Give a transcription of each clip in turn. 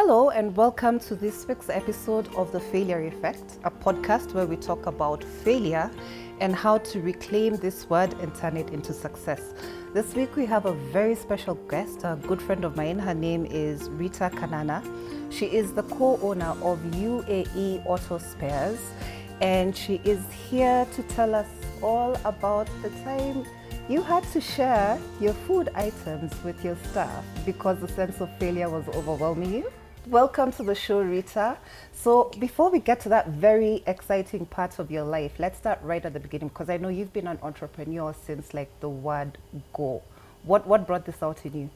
Hello, and welcome to this week's episode of The Failure Effect, a podcast where we talk about failure and how to reclaim this word and turn it into success. This week we have a very special guest, a good friend of mine. Her name is Rita Kanana. She is the co owner of UAE Auto Spares, and she is here to tell us all about the time you had to share your food items with your staff because the sense of failure was overwhelming you. Welcome to the show, Rita. So, before we get to that very exciting part of your life, let's start right at the beginning because I know you've been an entrepreneur since like the word go. What what brought this out in you?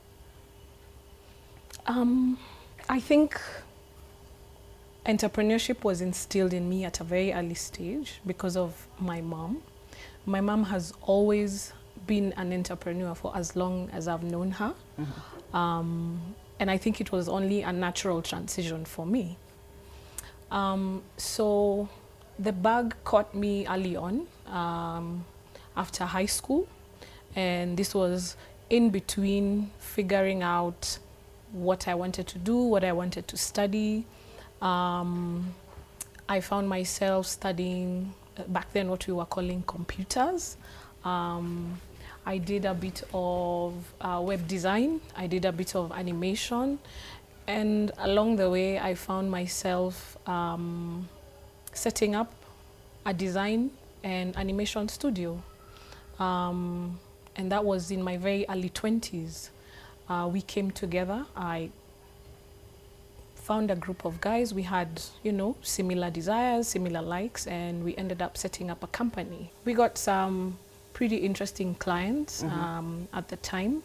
Um, I think entrepreneurship was instilled in me at a very early stage because of my mom. My mom has always been an entrepreneur for as long as I've known her. Um, and I think it was only a natural transition for me. Um, so the bug caught me early on um, after high school. And this was in between figuring out what I wanted to do, what I wanted to study. Um, I found myself studying uh, back then what we were calling computers. Um, I did a bit of uh, web design, I did a bit of animation, and along the way, I found myself um, setting up a design and animation studio. Um, and that was in my very early 20s. Uh, we came together. I found a group of guys. We had, you know, similar desires, similar likes, and we ended up setting up a company. We got some pretty interesting clients um, at the time.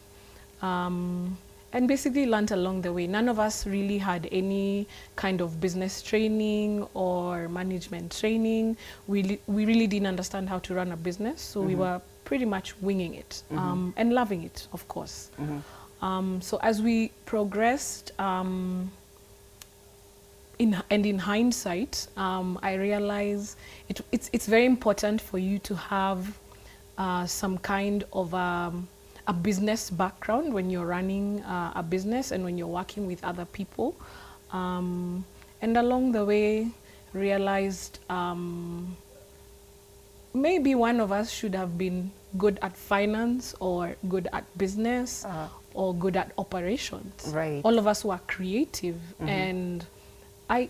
Um, and basically learned along the way. None of us really had any kind of business training or management training. We, li- we really didn't understand how to run a business, so we were pretty much winging it um, and loving it, of course. Um, so as we progressed, um, in, and in hindsight, um, I realize it, it's, it's very important for you to have uh, some kind of um, a business background when you're running uh, a business and when you're working with other people. Um, and along the way, realized um, maybe one of us should have been good at finance or good at business Uh-huh. or good at operations. Right. All of us were creative, and I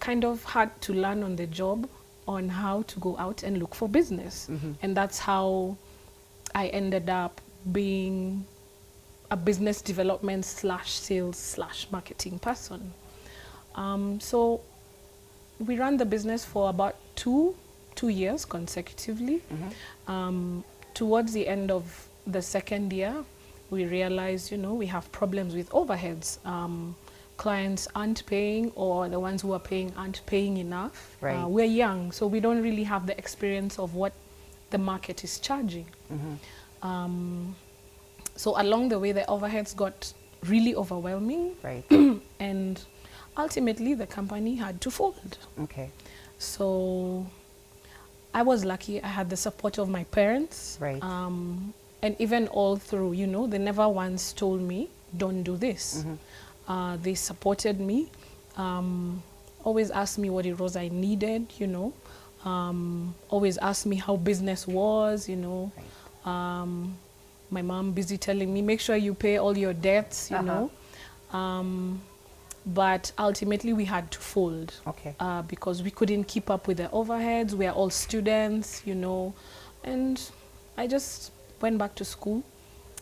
kind of had to learn on the job on how to go out and look for business. And that's how I ended up being a business development slash sales slash marketing person. Um, so we ran the business for about two two years consecutively. Um, towards the end of the second year, we realized, you know, we have problems with overheads. Um, clients aren't paying, or the ones who are paying aren't paying enough. Right. Uh, we're young, so we don't really have the experience of what the market is charging. Um, so along the way, the overheads got really overwhelming, Right. and ultimately, the company had to fold. okay. So I was lucky. I had the support of my parents. Right. Um, and even all through, you know, they never once told me, don't do this. Uh, they supported me, um, always asked me what it was I needed, you know, um, always asked me how business was, you know. Um, my mom busy telling me, make sure you pay all your debts, you Uh-huh. know. Um, but ultimately, we had to fold Okay. uh, because we couldn't keep up with the overheads. We are all students, you know, and I just went back to school.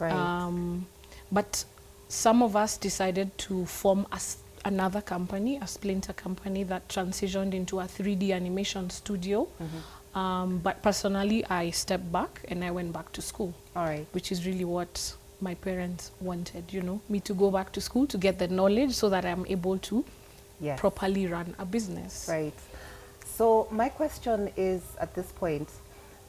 Right. Um, but some of us decided to form a another company, a splinter company that transitioned into a 3D animation studio. Um, but personally, I stepped back and I went back to school All right. which is really what my parents wanted, you know, me to go back to school to get the knowledge so that I'm able to Yes. properly run a business. Right. So my question is at this point,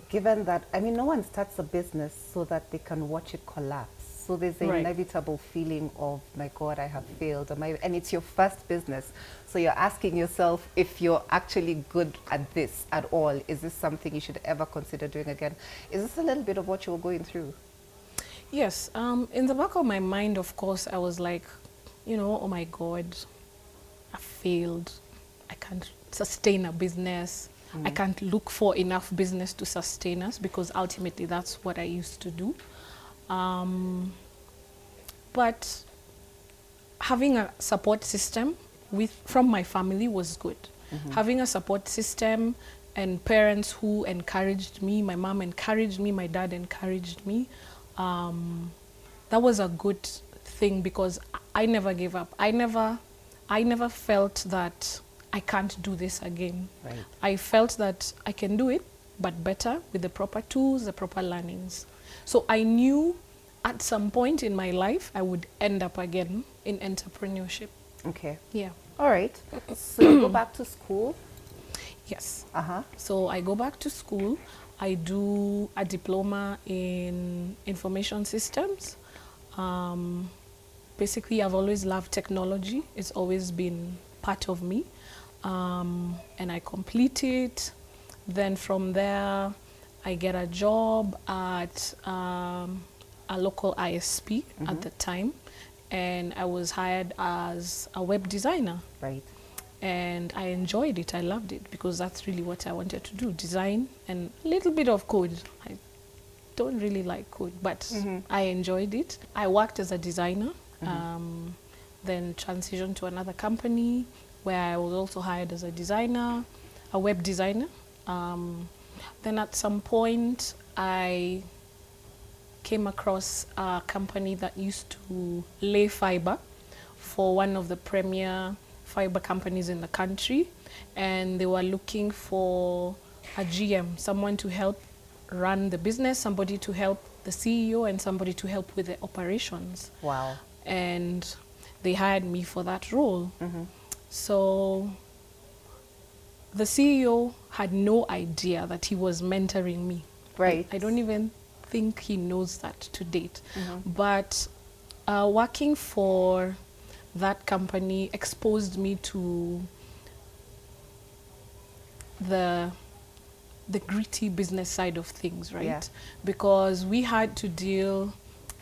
given that I mean no one starts a business so that they can watch it collapse. So there's an Right. inevitable feeling of my God, I have failed. I, and it's your first business. So you're asking yourself if you're actually good at this at all. Is this something you should ever consider doing again? Is this a little bit of what you were going through? Yes, um, in the back of my mind, of course, I was like, you know, oh my God, I failed. I can't sustain a business. I can't look for enough business to sustain us because ultimately that's what I used to do. Um, but having a support system with from my family was good. Having a support system and parents who encouraged me, my mom encouraged me, my dad encouraged me. Um, that was a good thing because I never gave up. I never, I never felt that I can't do this again. Right. I felt that I can do it, but better with the proper tools, the proper learnings. So I knew at some point in my life I would end up again in entrepreneurship. Okay. Yeah. All right. So you go back to school. Yes. Uh huh. So I go back to school. I do a diploma in information systems. Um, basically, I've always loved technology. It's always been part of me. Um, and I complete it. Then from there, I get a job at um, a local ISP at the time. And I was hired as a web designer Right. and I enjoyed it. I loved it because that's really what I wanted to do: design and a little bit of code. I don't really like code, but I enjoyed it. I worked as a designer, um, then transitioned to another company where I was also hired as a designer, a web designer. Um, then at some point, I came across a company that used to lay fiber for one of the premier fiber companies in the country and they were looking for a GM, someone to help run the business, somebody to help the CEO and somebody to help with the operations. Wow. And they hired me for that role. Mm-hmm. So the CEO had no idea that he was mentoring me. Right. I don't even think he knows that to date. But uh, working for that company exposed me to the the gritty business side of things, right? Yeah. Because we had to deal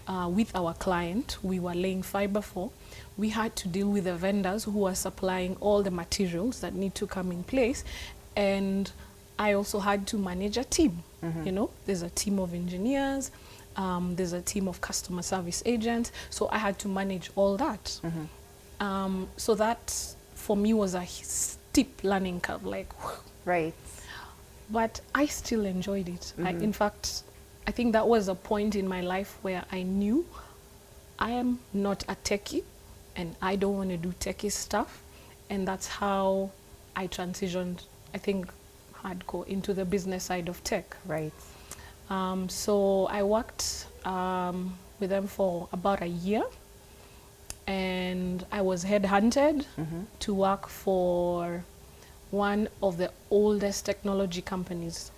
uh, with our client we were laying fiber for. We had to deal with the vendors who are supplying all the materials that need to come in place, and I also had to manage a team. You know, there's a team of engineers, um, there's a team of customer service agents, so I had to manage all that. Um, so that for me was a steep learning curve, like Right. but I still enjoyed it. I, in fact, I think that was a point in my life where I knew I am not a techie and I don't want to do techie stuff. And that's how I transitioned, I think, hardcore into the business side of tech. Right. Um, so I worked um, with them for about a year, and I was headhunted to work for one of the oldest technology companies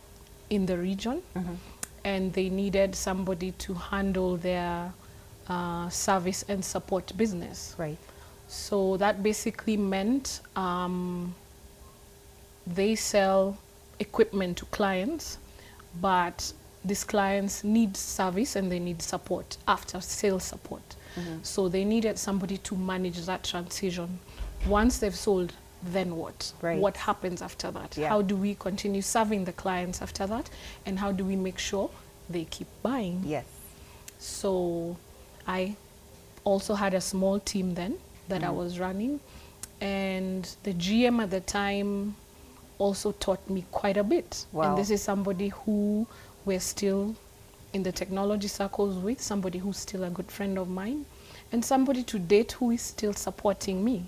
in the region, and they needed somebody to handle their uh, service and support business. Right. So that basically meant um, they sell equipment to clients, but these clients need service and they need support after sales support. So they needed somebody to manage that transition. Once they've sold, then what? Right. What happens after that? Yeah. How do we continue serving the clients after that? And how do we make sure they keep buying? Yes. So I also had a small team then that I mm. was running. And the GM at the time also taught me quite a bit. Wow. And this is somebody who we're still in the technology circles with, somebody who's still a good friend of mine, and somebody to date who is still supporting me.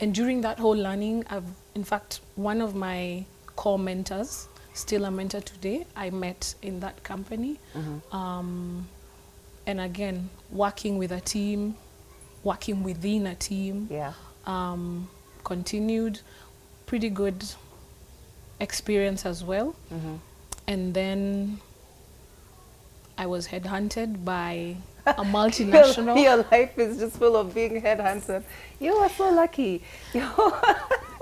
And during that whole learning, I've, in fact, one of my core mentors, still a mentor today, I met in that company. Um, and again, working with a team, working within a team, Yeah. um, continued. Pretty good experience as well. And then I was headhunted by a multinational. your life is just full of being headhunted. You are so lucky.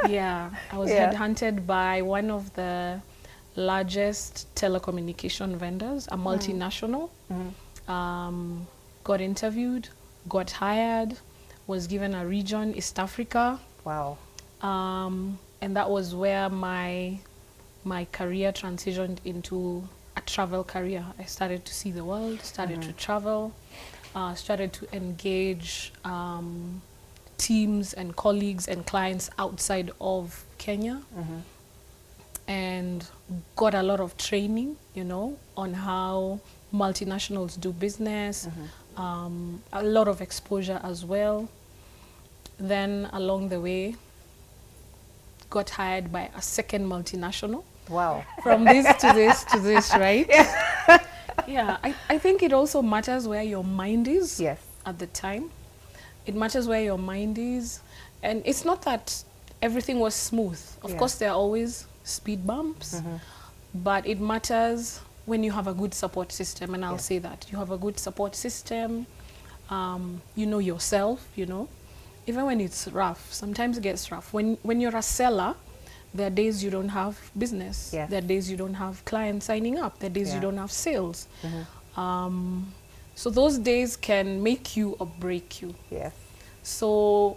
yeah, I was Yeah. headhunted by one of the largest telecommunication vendors, a multinational. Um, got interviewed, got hired, was given a region, East Africa, wow. um, and that was where my my career transitioned into travel career. I started to see the world, started to travel, uh, started to engage um, teams and colleagues and clients outside of Kenya, and got a lot of training, you know, on how multinationals do business, um, a lot of exposure as well. Then along the way, got hired by a second multinational Wow. from this to this to this, right? Yeah. I, I think it also matters where your mind is Yes. at the time. It matters where your mind is. And it's not that everything was smooth. Of Yeah. course, there are always speed bumps, but it matters when you have a good support system. And I'll Yeah. say that you have a good support system, um, you know yourself, you know. Even when it's rough, sometimes it gets rough. When, when you're a seller, there are days you don't have business. Yes. There are days you don't have clients signing up. There are days Yeah. you don't have sales. Um, so those days can make you or break you. Yes. So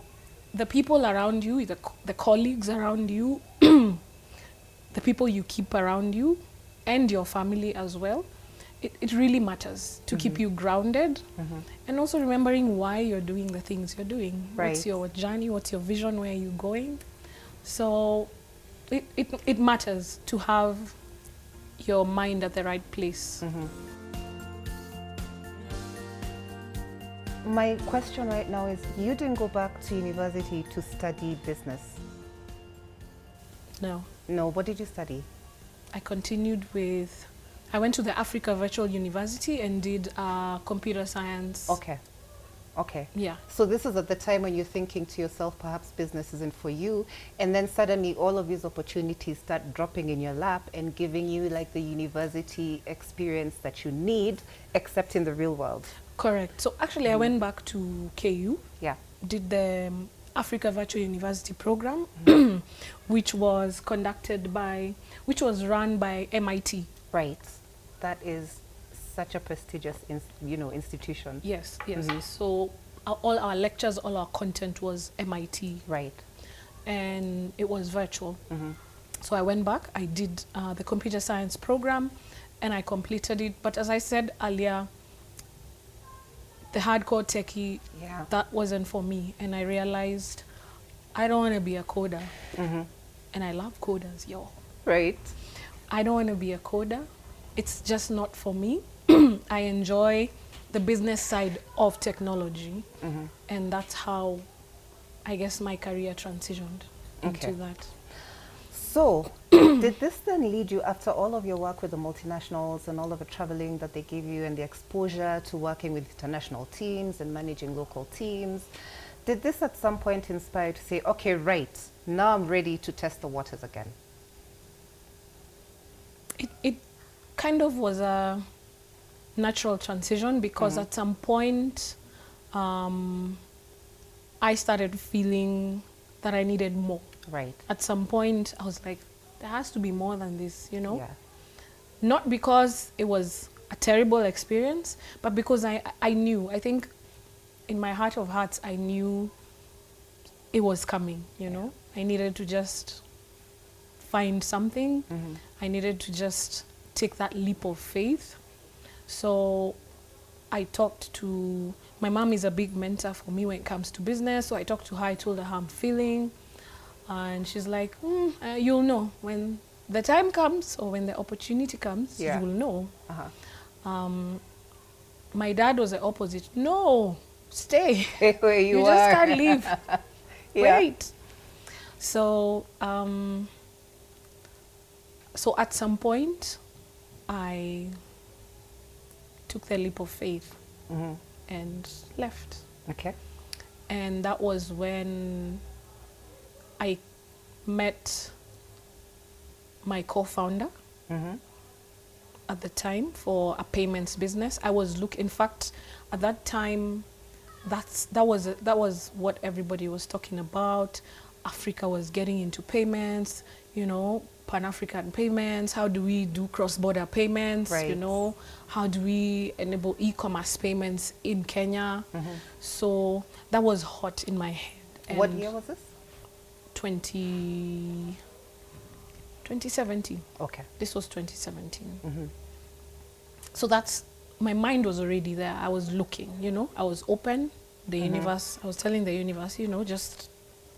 the people around you, the, co- the colleagues around you, the people you keep around you, and your family as well, it, it really matters to keep you grounded Mhm. and also remembering why you're doing the things you're doing. Right. What's your journey? What's your vision? Where are you going? So it, it, it matters to have your mind at the right place. My question right now is you didn't go back to university to study business. No. No, what did you study? I continued with, I went to the Africa Virtual University and did uh, computer science. Okay. Okay. Yeah. So this is at the time when you're thinking to yourself, perhaps business isn't for you, and then suddenly all of these opportunities start dropping in your lap and giving you like the university experience that you need, except in the real world. Correct. So actually, I went back to KU, Yeah. did the um, Africa Virtual University program, which was conducted by, which was run by MIT. Right. That is such a prestigious, you know, institution. Yes, yes. Mhm. So uh, all our lectures, all our content was MIT, Right. and it was virtual. hmm So I went back, I did uh, the computer science program, and I completed it. But as I said earlier, the hardcore techie, Yeah. that wasn't for me. And I realized I don't want to be a coder. hmm And I love coders, yo. Right. I don't want to be a coder. It's just not for me. I enjoy the business side of technology. hmm And that's how I guess my career transitioned Okay. into that. So, did this then lead you, after all of your work with the multinationals and all of the traveling that they gave you and the exposure to working with international teams and managing local teams, did this at some point inspire you to say, okay, right, now I'm ready to test the waters again? it, it kind of was a natural transition because at some point um, I started feeling that I needed more. Right. At some point, I was like, there has to be more than this, you know? Yeah. Not because it was a terrible experience, but because I, I knew, I think in my heart of hearts, I knew it was coming, you know? I needed to just find something. Mm-hmm. I needed to just take that leap of faith. So I talked to my mom is a big mentor for me when it comes to business. So I talked to her. I told her how I'm feeling, and she's like, mm, uh, "You'll know when the time comes or when the opportunity comes. Yeah. You'll know." Uh-huh. Um, my dad was the opposite. No, stay. Where you, You, are. just can't leave. Yeah. Wait. So, um, so at some point, I took the leap of faith Mhm. and left. Okay. And that was when I met my co-founder hmm at the time for a payments business. I was look. In fact, at that time, that's that was that was what everybody was talking about. Africa was getting into payments. You know, Pan African payments. How do we do cross border payments? Right. You know, how do we enable e-commerce payments in Kenya? So that was hot in my head. What And year was this? 20, 2017. Okay. This was 2017. Mm-hmm. So that's my mind was already there. I was looking, you know, I was open. The Mhm. universe, I was telling the universe, you know, just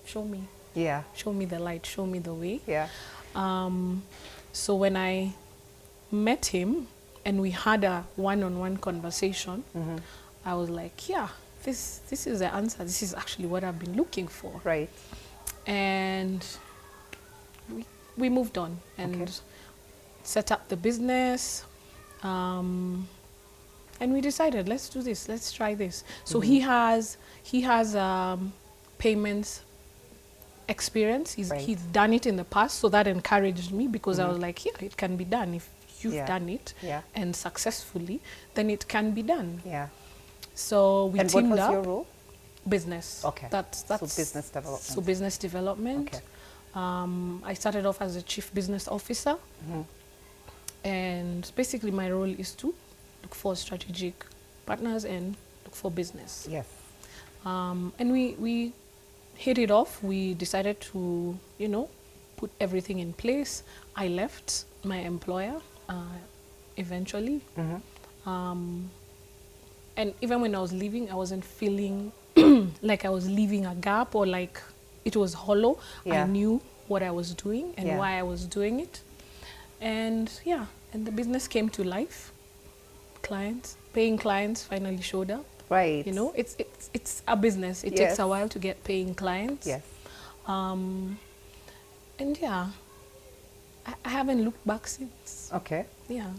show me, Yeah. show me the light, show me the way. Yeah. Um, so when I met him and we had a one-on-one conversation, Mm-hmm. I was like, yeah, this this is the answer. This is actually what I've been looking for. Right. And we we moved on and Okay. set up the business. Um, and we decided let's do this let's try this so he has he has um, payments experience he's, Right. he's done it in the past so that encouraged me because i Mhm. was like yeah it can be done if you've Yeah. done it Yeah. and successfully then it can be done Yeah. so we and what teamed was up your role? business Okay. that's that's So business development. so business development Okay. um, i started off as a chief business officer Mhm. and basically my role is to look for strategic partners and look for business Yes. um, and we we hit it off we decided to you know put everything in place i left my employer uh, eventually Mm-hmm. um, and even when i was leaving i wasn't feeling like i was leaving a gap or like it was hollow Yeah. i knew what i was doing and Yeah. why i was doing it and yeah and the business came to life clients paying clients finally showed up Right. you know it's it's it's a business it Yes. takes a while to get paying clients Yes. um and yeah I, I haven't looked back since Okay. yeah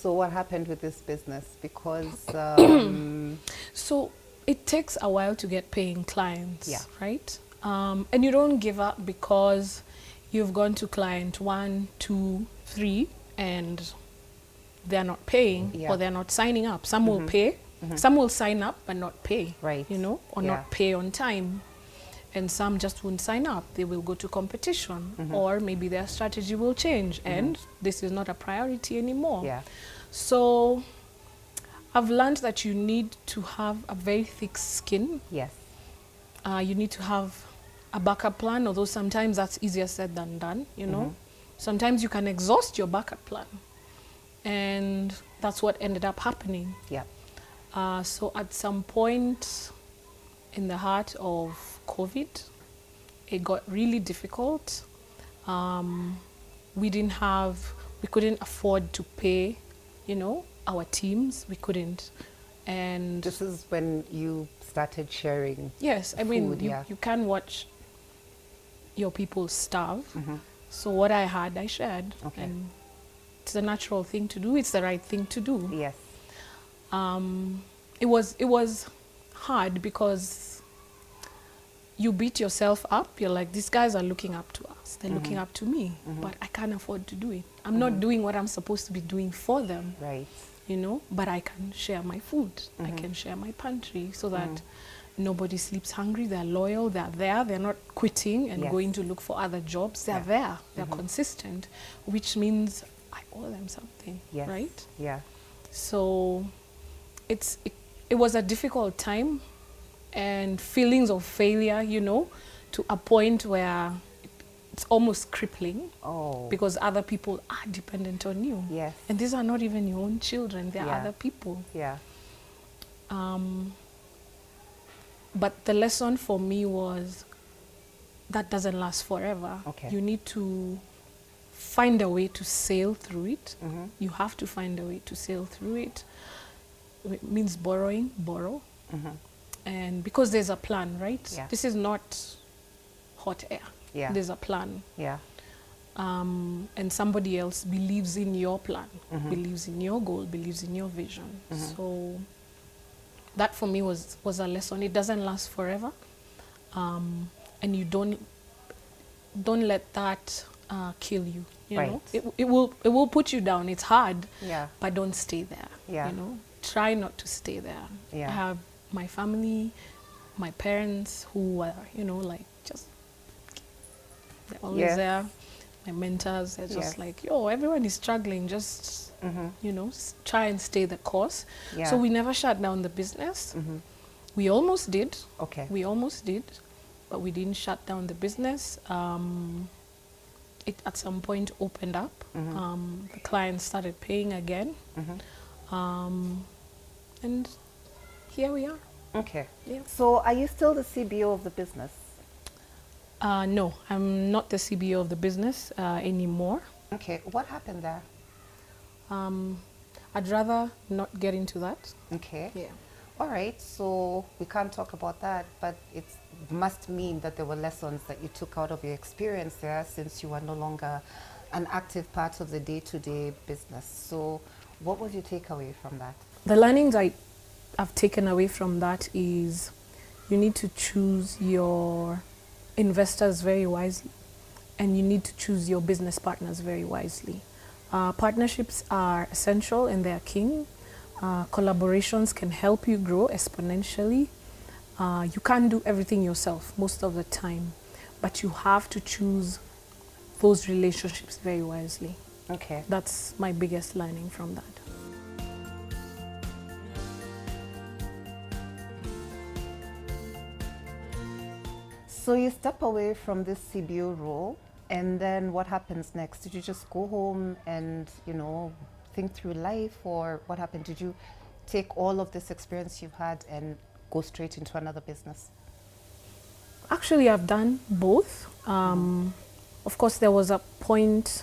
So what happened with this business? Because um, So it takes a while to get paying clients, Yeah. right? Um, and you don't give up because you've gone to client one, two, three, and they're not paying Yeah. or they're not signing up. Some will Mhm. pay, Mhm. some will sign up but not pay, Right. you know, or Yeah. not pay on time. And some just won't sign up. They will go to competition, Mhm. or maybe their strategy will change, Mhm. and this is not a priority anymore. yeah. So I've learned that you need to have a very thick skin. Yes. Uh, you need to have a backup plan, although sometimes that's easier said than done, you know. Mhm. Sometimes you can exhaust your backup plan. And that's what ended up happening. Yeah. Uh, so at some point in the heart of COVID, it got really difficult. Um, we didn't have, we couldn't afford to pay, you know, our teams. We couldn't. And This is when you started sharing. yes, I mean, food, you, yeah. you can watch your people starve. Mhm. So what I had, I shared. Okay. And it's a natural thing to do. It's the right thing to do. Yes. Um, it was it was hard because you beat yourself up. You're like, these guys are looking up to us. They're looking Mhm. up to me, Mhm. but I can't afford to do it. I'm not Mhm. doing what I'm supposed to be doing for them, Right. you know. But I can share my food. I Mhm. can share my pantry so that Mhm. nobody sleeps hungry. They're loyal. They're there. They're not quitting and Yes. going to look for other jobs. They're Yeah. there. They're Mhm. consistent, which means I owe them something, Yes. right? Yeah. So it's it, it was a difficult time and feelings of failure, you know, to a point where it's almost crippling Oh. because other people are dependent on you. yes. And these are not even your own children, they're Yeah. other people. Yeah. Um, but the lesson for me was that doesn't last forever. Okay. You need to find a way to sail through it. Mm-hmm. You have to find a way to sail through it. It means borrowing, borrow. Mm-hmm. And because there's a plan, right? Yeah. This is not hot air. Yeah. There's a plan. Yeah. Um, and somebody else believes in your plan, Mhm. believes in your goal, believes in your vision. Mhm. So that for me was, was a lesson. It doesn't last forever. Um, and you don't don't let that uh, kill you. You know, it, it will it will put you down. It's hard, Yeah. but don't stay there. Yeah. You know, try not to stay there. Yeah. I have my family, my parents who are, you know, like just they're always Yes. there. My mentors, they're just Yes. like, yo, everyone is struggling. Just Mm-hmm. you know, s- try and stay the course. Yeah. So we never shut down the business. Mm-hmm. We almost did. Okay. We almost did. but we didn't shut down the business. Um, it at some point opened up. Mm-hmm. Um, the clients started paying again, Mhm. Um, and here we are. Okay. Yeah. So, are you still the CBO of the business? Uh, no, I'm not the CBO of the business uh, anymore. Okay. What happened there? Um, I'd rather not get into that. Okay. Yeah. All right. So we can't talk about that, but it must mean that there were lessons that you took out of your experience there, since you were no longer an active part of the day-to-day business. So, what was your takeaway from that? The learnings I have taken away from that is you need to choose your investors very wisely and you need to choose your business partners very wisely. Uh, partnerships are essential and they are king. Uh, collaborations can help you grow exponentially. Uh, you can't do everything yourself most of the time, but you have to choose those relationships very wisely. Okay. That's my biggest learning from that. So you step away from this CBO role, and then what happens next? Did you just go home and you know think through life, or what happened? Did you take all of this experience you've had and go straight into another business? Actually, I've done both. Um, of course, there was a point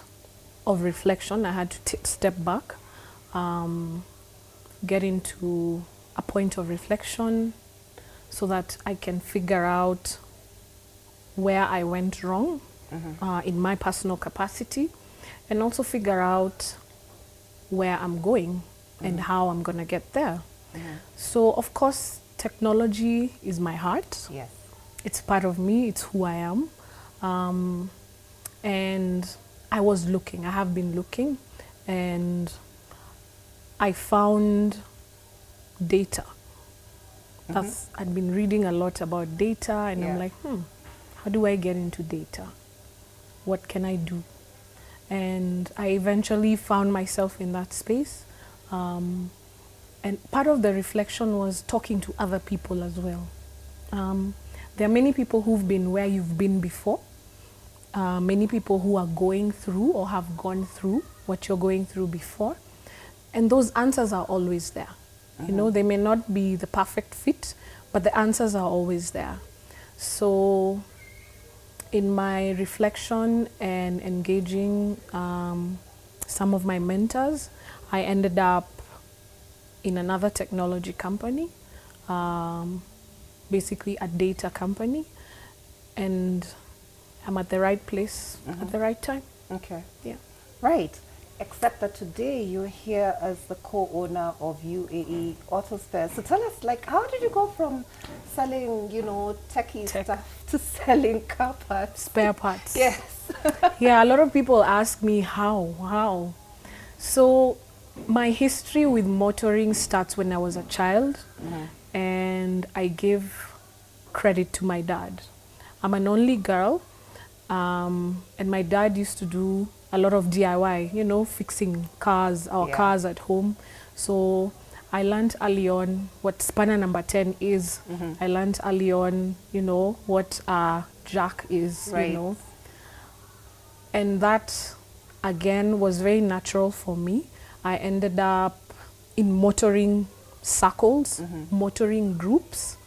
of reflection. I had to t- step back, um, get into a point of reflection so that I can figure out where I went wrong uh, in my personal capacity and also figure out where I'm going and how I'm going to get there. So, of course, technology is my heart Yes. it's part of me it's who i am um, and i was looking. I have been looking and i found data. That's i'd been reading a lot about data and Yeah. i'm like hmm how do i get into data? What can i do? And i eventually found myself in that space. Um, and part of the reflection was talking to other people as well. Um, there are many people who've been where you've been before, uh, many people who are going through or have gone through what you're going through before, and those answers are always there. You know, they may not be the perfect fit, but the answers are always there. So, in my reflection and engaging um, some of my mentors, I ended up in another technology company. Um, basically a data company and I'm at the right place at uh-huh. the right time. Okay. Yeah. Right. Except that today you're here as the co-owner of UAE Auto Spares. So tell us, like, how did you go from selling, you know, techie Tech. stuff to selling car parts? Spare parts. Yes. yeah, a lot of people ask me how, how. So my history with motoring starts when I was a child uh-huh. and I give credit to my dad. I'm an only girl um, and my dad used to do a lot of DIY, you know, fixing cars, our Yeah. cars at home. So I learned early on what spanner number 10 is. I learned early on, you know, what a jack is, Right. you know. And that, again, was very natural for me. I ended up in motoring circles, motoring groups.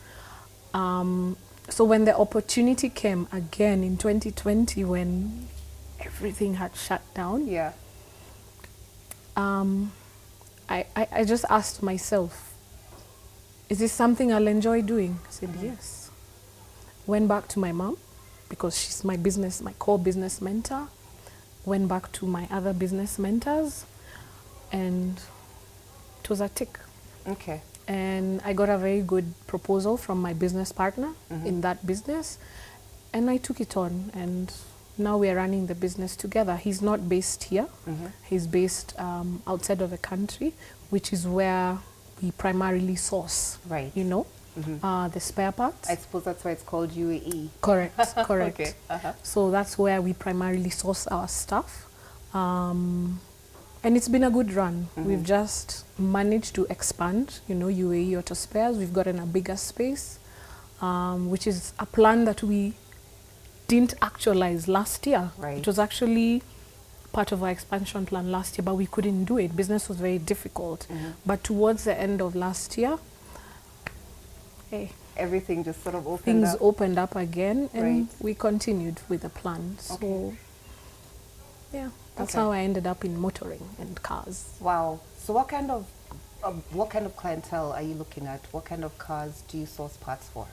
Um, so when the opportunity came again in 2020, when everything had shut down, Yeah. um, I, I, I just asked myself, is this something I'll enjoy doing? I said, yes. Went back to my mom because she's my business, my core business mentor. Went back to my other business mentors and it was a tick. Okay. And I got a very good proposal from my business partner in that business and I took it on and now we are running the business together. He's not based here. He's based um, outside of the country, which is where we primarily source, Right. you know, uh, the spare parts. I suppose that's why it's called UAE. correct, correct. Okay. Uh-huh. So that's where we primarily source our stuff. Um, and it's been a good run. We've just managed to expand, you know, UAE Auto Spares. We've gotten a bigger space. um, which is a plan that we didn't actualize last year. Right. It was actually part of our expansion plan last year, but we couldn't do it. Business was very difficult. Mhm. But towards the end of last year, hey, Everything just sort of opened things up. opened up again and Right. we continued with the plan. So, Okay. yeah, that's Okay. how I ended up in motoring and cars. Wow. So what kind of um, what kind of clientele are you looking at? What kind of cars do you source parts for?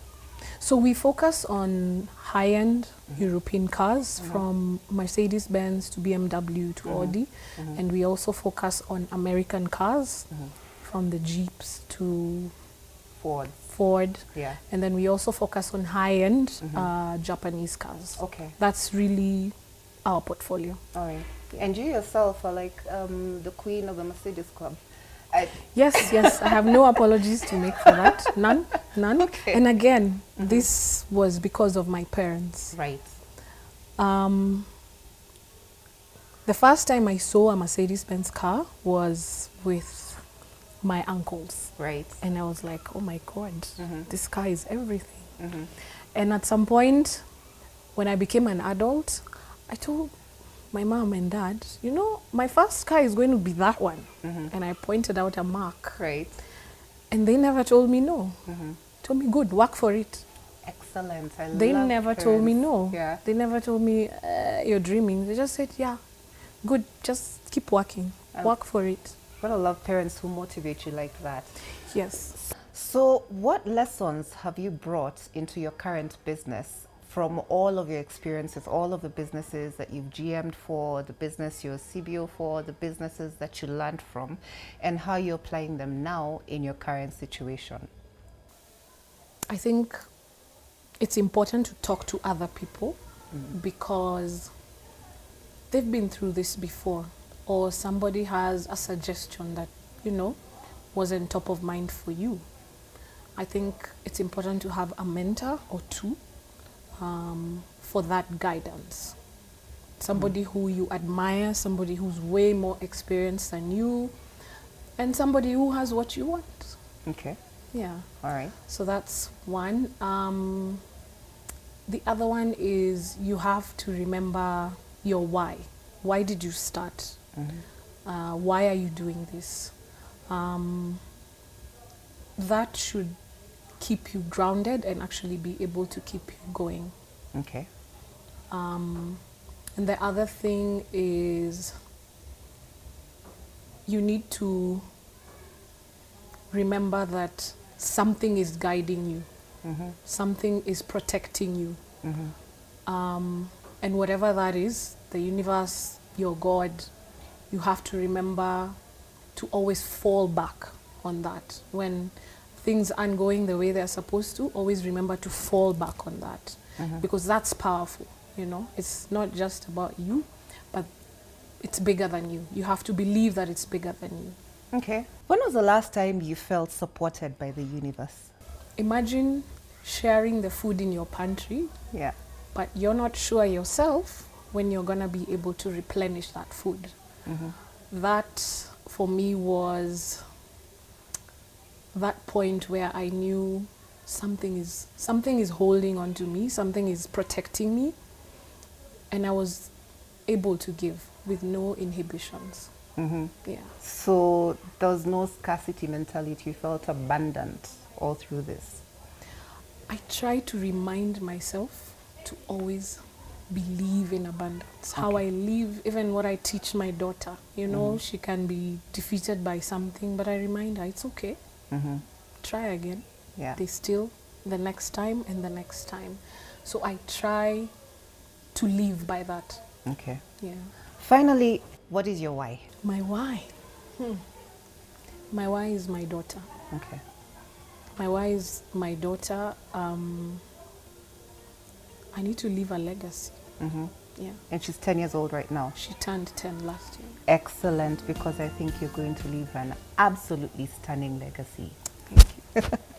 So we focus on high-end Mm-hmm. European cars from Mercedes-Benz to BMW to Mhm. Audi, Mhm. and we also focus on American cars Mhm. from the Jeeps to Ford. Ford, Yeah. and then we also focus on high-end Mhm. uh, Japanese cars. Okay. That's really our portfolio. All right. And you yourself are like um, the queen of the Mercedes Club. I, Yes, yes, I have no apologies to make for that. None, none. Okay. And again, this was because of my parents. right. Um, the first time I saw a Mercedes Benz car was with my uncles. Right. And I was like, oh my God, Mhm. this car is everything. Mm-hmm. And at some point, when I became an adult, I told my mom and dad, you know, my first car is going to be that one. Mhm. And I pointed out a mark. Right. And they never told me no. Mm-hmm. Told me, good, work for it. Excellent. I They never told me no. Yeah. They never told me uh, you're dreaming. They just said, yeah, good, just keep working. Um, Work for it. What I love parents who motivate you like that. Yes. So, what lessons have you brought into your current business from all of your experiences, all of the businesses that you've GM'd for, the business you're CBO for, the businesses that you learned from, and how you're applying them now in your current situation? I think it's important to talk to other people mm-hmm. because they've been through this before, or somebody has a suggestion that, you know, wasn't top of mind for you. I think it's important to have a mentor or two um, for that guidance. Somebody who you admire, somebody who's way more experienced than you, and somebody who has what you want. Okay. Yeah. All right. So that's one. Um, the other one is you have to remember your why. Why did you start? Mhm. Uh, why are you doing this? Um, that should keep you grounded and actually be able to keep you going. Okay. Um, and the other thing is you need to remember that something is guiding you, Mm-hmm. something is protecting you. Mm-hmm. Um, and whatever that is, the universe, your God, you have to remember to always fall back on that. When things aren't going the way they're supposed to, always remember to fall back on that Mhm. because that's powerful. You know, it's not just about you, but it's bigger than you. You have to believe that it's bigger than you. Okay. When was the last time you felt supported by the universe? Imagine sharing the food in your pantry, Yeah. but you're not sure yourself when you're going to be able to replenish that food. Mm-hmm. That for me was that point where I knew something is something is holding on to me, something is protecting me, and I was able to give with no inhibitions. Mm-hmm. Yeah. So there was no scarcity mentality. You felt abundant all through this. I try to remind myself to always believe in abundance. How I live, even what I teach my daughter. You know, she can be defeated by something, but I remind her it's okay. Mm-hmm. Try again. Yeah. They still the next time and the next time. So I try to live by that. Okay. Yeah. Finally, what is your why? My why? Hmm. My why is my daughter. Okay. My why is my daughter. Um, I need to leave a legacy. Mm-hmm. Yeah. And she's 10 years old right now. She turned 10 last year. Excellent, because I think you're going to leave an absolutely stunning legacy. Thank you.